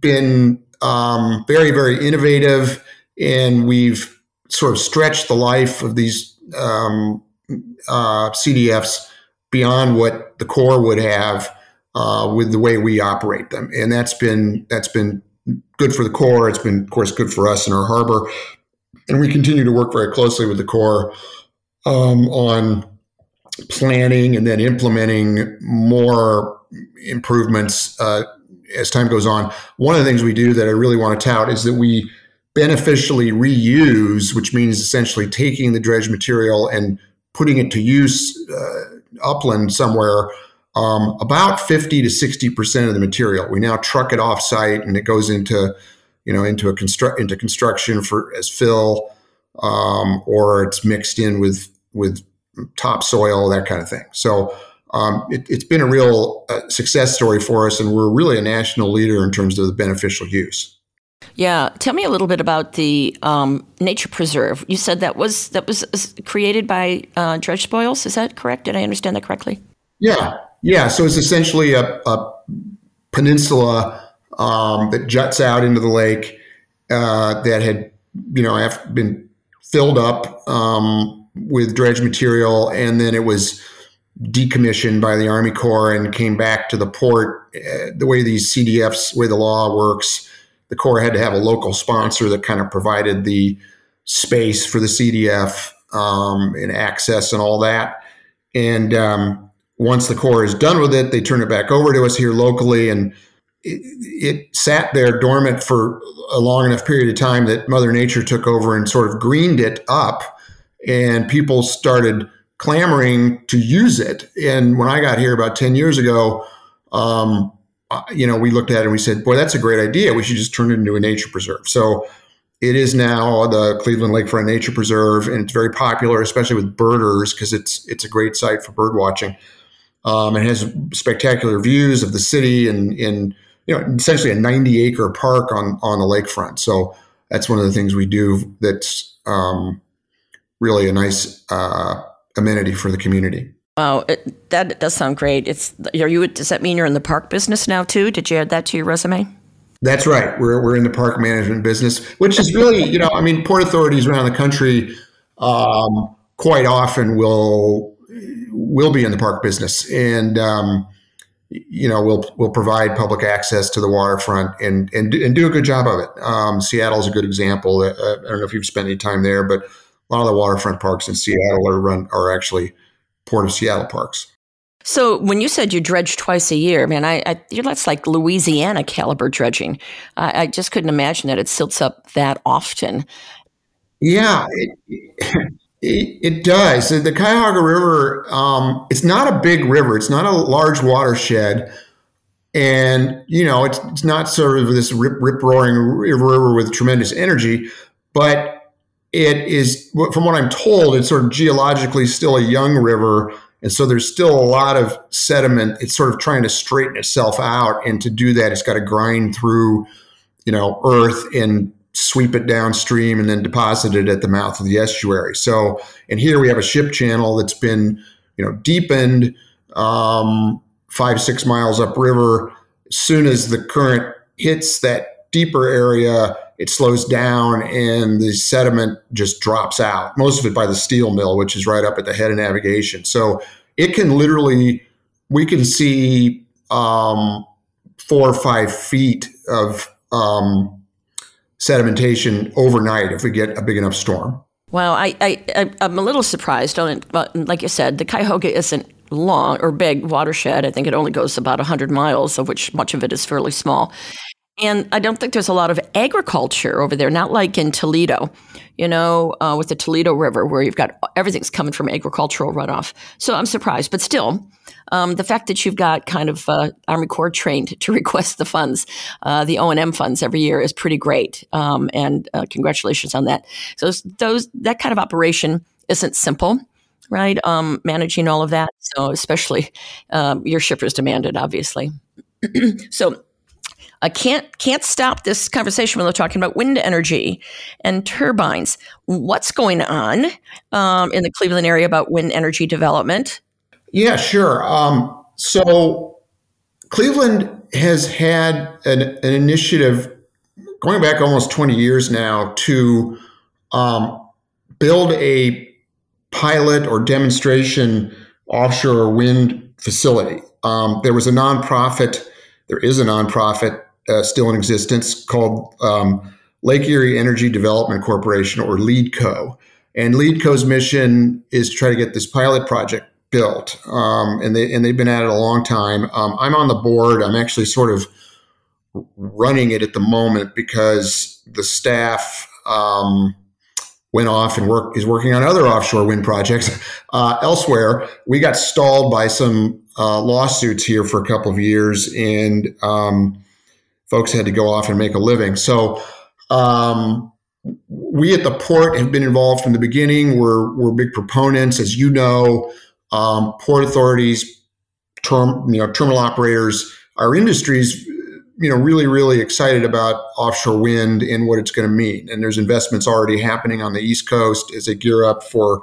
been um, very, very innovative, and we've sort of stretched the life of these um, uh, CDFs beyond what the Corps would have uh, with the way we operate them, and that's been that's been good for the Corps. It's been, of course, good for us in our harbor, and we continue to work very closely with the Corps um, on planning and then implementing more improvements uh, as time goes on. One of the things we do that I really want to tout is that we beneficially reuse, which means essentially taking the dredge material and putting it to use uh, upland somewhere, um, about 50 to 60% of the material. We now truck it off site and it goes into, you know, into a construct into construction for as fill, um, or it's mixed in with, with topsoil, that kind of thing. So um, it, has been a real uh, success story for us, and we're really a national leader in terms of the beneficial use. Yeah, tell me a little bit about the um, nature preserve. You said that was that was uh, created by uh, dredge spoils. Is that correct? Did I understand that correctly? Yeah, yeah. So it's essentially a, a peninsula um, that juts out into the lake uh, that had, you know, been filled up um, with dredge material, and then it was decommissioned by the Army Corps and came back to the port. Uh, the way these CDFs, the way the law works the Corps had to have a local sponsor that kind of provided the space for the CDF um, and access and all that. And um, once the Corps is done with it, they turn it back over to us here locally. And it, it, sat there dormant for a long enough period of time that Mother Nature took over and sort of greened it up. And people started clamoring to use it. And when I got here about 10 years ago, um, uh, you know, we looked at it and we said, boy, that's a great idea. We should just turn it into a nature preserve. So it is now the Cleveland Lakefront Nature Preserve, and it's very popular, especially with birders, because it's it's a great site for bird watching. Um, it has spectacular views of the city and in you know essentially a 90 acre park on on the lakefront. So that's one of the things we do. That's um, really a nice uh, amenity for the community. Wow, it, that does sound great. It's are you? Does that mean you're in the park business now too? Did you add that to your resume? That's right. We're we're in the park management business, which is really you know I mean port authorities around the country um, quite often will will be in the park business and. Um, you know, we'll we'll provide public access to the waterfront and and, and do a good job of it. Um, Seattle's a good example. Uh, I don't know if you've spent any time there, but a lot of the waterfront parks in Seattle are run are actually Port of Seattle parks. So when you said you dredge twice a year, man, I, I that's like Louisiana caliber dredging. I, I, just couldn't imagine that it silts up that often. Yeah, it, it, it does. The Cuyahoga River, um, it's not a big river. It's not a large watershed. And, you know, it's, it's not sort of this rip, rip roaring river with tremendous energy, but it is, from what I'm told, it's sort of geologically still a young river. And so there's still a lot of sediment. It's sort of trying to straighten itself out. And to do that, it's got to grind through, you know, earth and sweep it downstream and then deposit it at the mouth of the estuary. So, and here we have a ship channel that's been, you know, deepened um, five, six miles upriver. As soon as the current hits that deeper area, it slows down and the sediment just drops out, most of it by the steel mill, which is right up at the head of navigation. So it can literally, we can see um, four or five feet of um, sedimentation overnight if we get a big enough storm. Well, I, I, I'm a little surprised on it. But like you said, the Cuyahoga isn't long or big watershed. I think it only goes about 100 miles, of which much of it is fairly small. And I don't think there's a lot of agriculture over there, not like in Toledo, you know, uh, with the Toledo River, where you've got everything's coming from agricultural runoff. So I'm surprised. But still, um, the fact that you've got kind of uh, Army Corps trained [laughs] to request the funds, uh, the O and M funds every year, is pretty great. Um, and uh, congratulations on that. So those that kind of operation isn't simple right? Um, managing all of that. So, especially um, your shippers demanded, obviously. [clears throat] so, I can't can't stop this conversation when we're talking about wind energy and turbines. What's going on um, in the Cleveland area about wind energy development? Yeah, sure. Um, so Cleveland has had an, an, initiative going back almost 20 years now to um, build a pilot or demonstration offshore wind facility. Um, there was a nonprofit, there is a nonprofit uh, still in existence called um, Lake Erie Energy Development Corporation or LEEDCO. And LEEDCO's mission is to try to get this pilot project built. Um, and, they, and they've been at it a long time. Um, I'm on the board. I'm actually sort of running it at the moment because the staff um, went off and work is working on other offshore wind projects [laughs] uh, elsewhere. We got stalled by some uh, lawsuits here for a couple of years, and um, folks had to go off and make a living. So um, we at the port have been involved from the beginning. We're we're big proponents, as you know. Um, port authorities, term you know terminal operators, our industries, you know, really really excited about offshore wind and what it's going to mean. And there's investments already happening on the East Coast as they gear up for,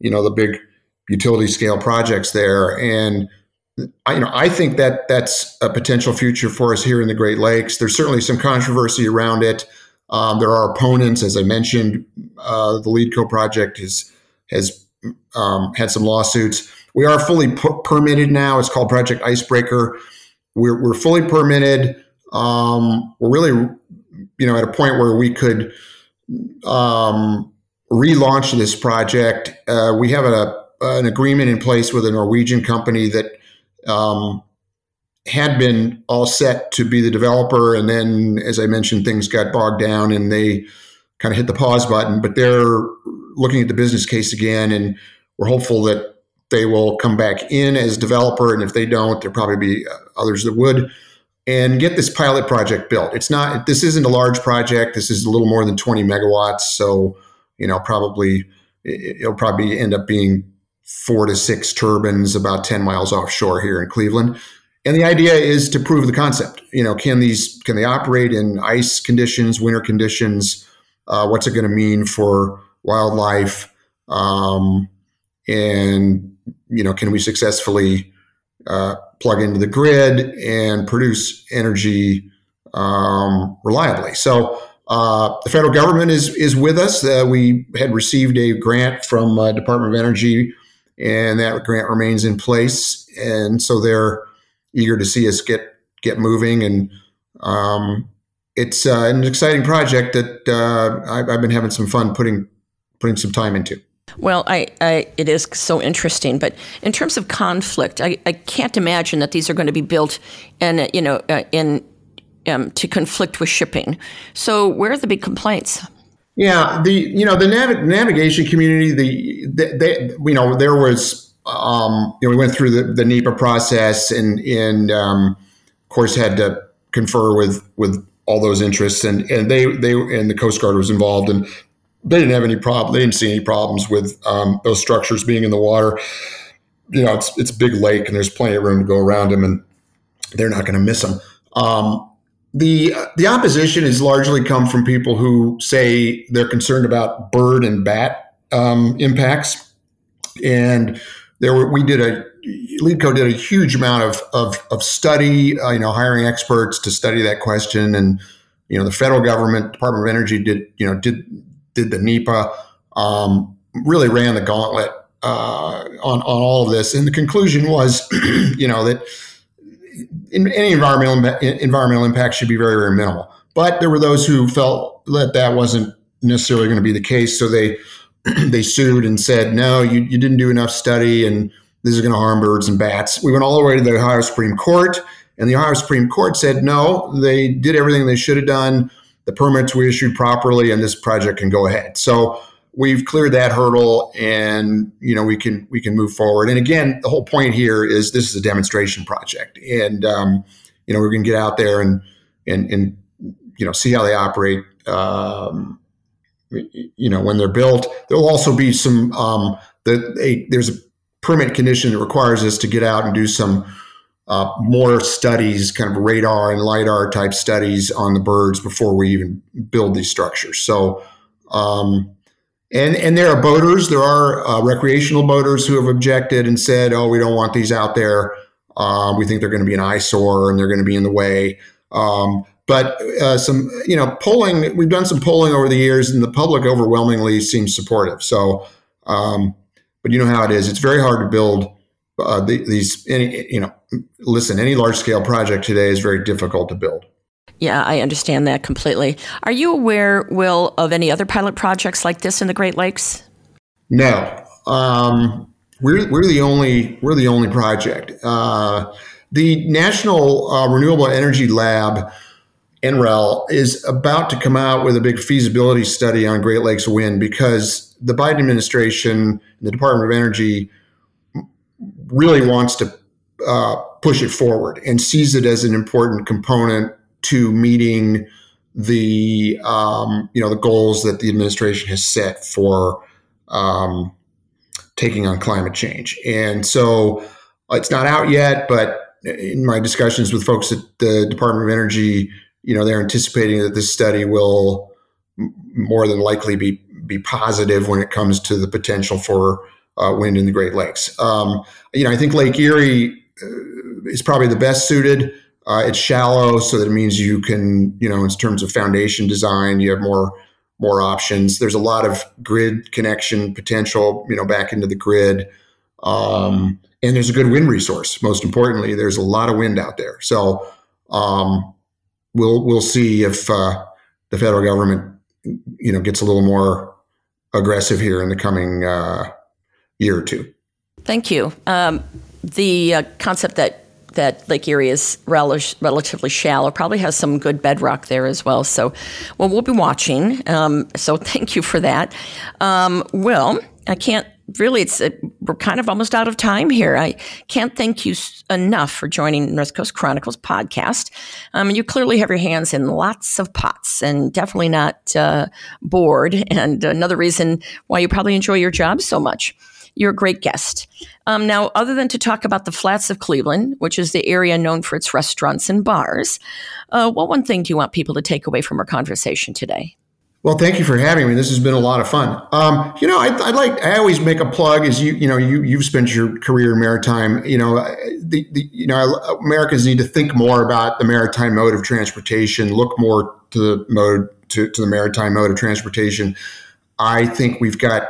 you know, the big utility scale projects there. And I, you know, I think that that's a potential future for us here in the Great Lakes. There's certainly some controversy around it. Um, there are opponents, as I mentioned. Uh, the LEEDCO project has has um, had some lawsuits. We are fully permitted now. It's called Project Icebreaker. We're, we're fully permitted. Um, we're really, you know, at a point where we could um, relaunch this project. Uh, we have a, an agreement in place with a Norwegian company that um, had been all set to be the developer, and then, as I mentioned, things got bogged down, and they kind of hit the pause button. But they're looking at the business case again, and we're hopeful that they will come back in as developer. And if they don't, there'll probably be others that would. and get this pilot project built. It's not. This isn't a large project. This is a little more than 20 megawatts. So you know, probably it'll probably end up being four to six turbines about 10 miles offshore here in Cleveland. And the idea is to prove the concept. You know, can these can they operate in ice conditions, winter conditions? Uh, what's it going to mean for wildlife? Um, and you know, can we successfully uh, plug into the grid and produce energy um, reliably? So uh, the federal government is is with us. Uh, we had received a grant from uh, Department of Energy, and that grant remains in place. And so they're eager to see us get get moving. And um, it's uh, an exciting project that uh, I've, I've been having some fun putting putting some time into. Well, I, I, it is so interesting, but in terms of conflict, I, I can't imagine that these are going to be built in you know uh, in um, to conflict with shipping. So where are the big complaints? Yeah, the you know the nav- navigation community, the, the they, you know there was um, you know we went through the, the NEPA process and and um, of course had to confer with with all those interests and and they they and the Coast Guard was involved and they didn't have any problem. They didn't see any problems with um, those structures being in the water. You know, it's it's big lake and there's plenty of room to go around them, and they're not going to miss them. Um, the the opposition has largely come from people who say they're concerned about bird and bat um, impacts, and there were, we did a LEEDCO did a huge amount of of, of study, uh, you know, hiring experts to study that question, and you know, the federal government, Department of Energy did you know did did the NEPA, um, really ran the gauntlet uh, on on all of this, and the conclusion was, [clears throat] you know, that in, any environmental environmental impact should be very very minimal. But there were those who felt that that wasn't necessarily going to be the case, so they [clears throat] they sued and said, no, you, you didn't do enough study, and this is going to harm birds and bats. We went all the way to the Ohio Supreme Court, and the Ohio Supreme Court said no, they did everything they should have done. The permits were issued properly, and this project can go ahead. So we've cleared that hurdle and you know we can we can move forward and again the whole point here is this is a demonstration project and um, you know we're going to get out there and and and you know see how they operate um, you know when they're built there'll also be some um, the, a, there's a permit condition that requires us to get out and do some uh, more studies, kind of radar and lidar type studies on the birds before we even build these structures. So, um, and and there are boaters, there are uh, recreational boaters who have objected and said, "Oh, we don't want these out there. Uh, we think they're going to be an eyesore and they're going to be in the way." Um, but uh, some, you know, polling. We've done some polling over the years, and the public overwhelmingly seems supportive. So, um, but you know how it is. It's very hard to build uh, these. Any, you know, listen, any large scale project today is very difficult to build. Yeah, I understand that completely. Are you aware, Will, of any other pilot projects like this in the Great Lakes? No, um, we're we're the only we're the only project. Uh, the National uh, Renewable Energy Lab, NREL, is about to come out with a big feasibility study on Great Lakes wind because the Biden administration, the Department of Energy, really wants to uh, push it forward and sees it as an important component to meeting the um, you know the goals that the administration has set for um, taking on climate change. And so uh, it's not out yet, but in my discussions with folks at the Department of Energy, you know, they're anticipating that this study will more than likely be be positive when it comes to the potential for uh, wind in the Great Lakes. Um, you know, I think Lake Erie uh, is probably the best suited. Uh, it's shallow, so that means you can, you know, in terms of foundation design, you have more more options. There's a lot of grid connection potential, you know, back into the grid, um, and there's a good wind resource. Most importantly, there's a lot of wind out there. So um, we'll we'll see if uh, the federal government, you know, gets a little more aggressive here in the coming uh, year or two. Thank you. Um, the uh, concept that that Lake Erie is rel- relatively shallow, probably has some good bedrock there as well. So, well, we'll be watching. Um, so, thank you for that. Um, well, I can't really, it's a, we're kind of almost out of time here. I can't thank you enough for joining North Coast Chronicles podcast. Um, you clearly have your hands in lots of pots and definitely not uh, bored. And another reason why you probably enjoy your job so much. You're a great guest. Um, now, other than to talk about the flats of Cleveland, which is the area known for its restaurants and bars, uh, what one thing do you want people to take away from our conversation today? Well, thank you for having me. This has been a lot of fun. Um, you know, I, I, like I always make a plug. As you you know, you you've spent your career in maritime. You know, the, the you know Americans need to think more about the maritime mode of transportation. Look more to the mode to, to the maritime mode of transportation. I think we've got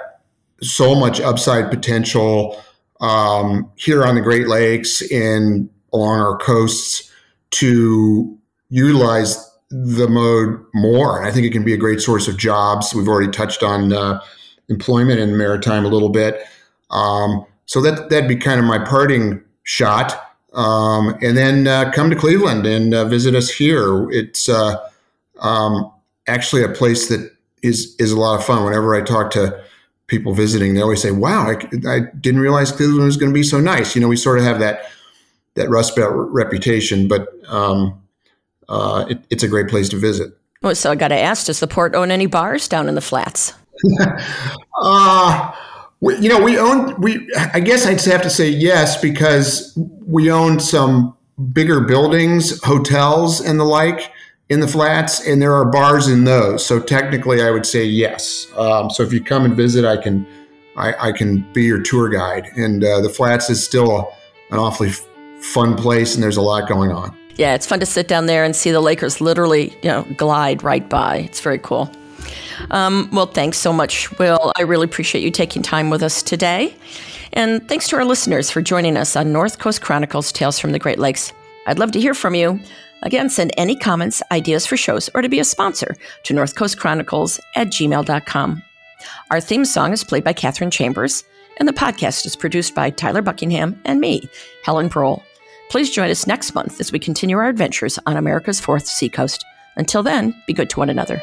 so much upside potential um, here on the Great Lakes and along our coasts to utilize the mode more. And I think it can be a great source of jobs. We've already touched on uh, employment in maritime a little bit. Um, so that that'd be kind of my parting shot. Um, and then uh, come to Cleveland and uh, visit us here. It's uh, um, actually a place that is is a lot of fun. Whenever I talk to people visiting, they always say, "Wow, I, I didn't realize Cleveland was going to be so nice." You know, we sort of have that that Rust Belt reputation, but um, uh, it, it's a great place to visit. Well, so I got to ask: Does the port own any bars down in the flats? [laughs] uh, we, you know, we own. We I guess I'd have to say yes because we own some bigger buildings, hotels, and the like in the flats, and there are bars in those. So technically, I would say yes. Um, so if you come and visit, I can I, I can be your tour guide. And uh, the flats is still an awfully f- fun place, and there's a lot going on. Yeah, it's fun to sit down there and see the Lakers literally, you know, glide right by. It's very cool. Um, well, thanks so much, Will. I really appreciate you taking time with us today. And thanks to our listeners for joining us on North Coast Chronicles Tales from the Great Lakes. I'd love to hear from you. Again, send any comments, ideas for shows, or to be a sponsor to North Coast Chronicles at gmail.com. Our theme song is played by Catherine Chambers, and the podcast is produced by Tyler Buckingham and me, Helen Brohl. Please join us next month as we continue our adventures on America's fourth seacoast. Until then, be good to one another.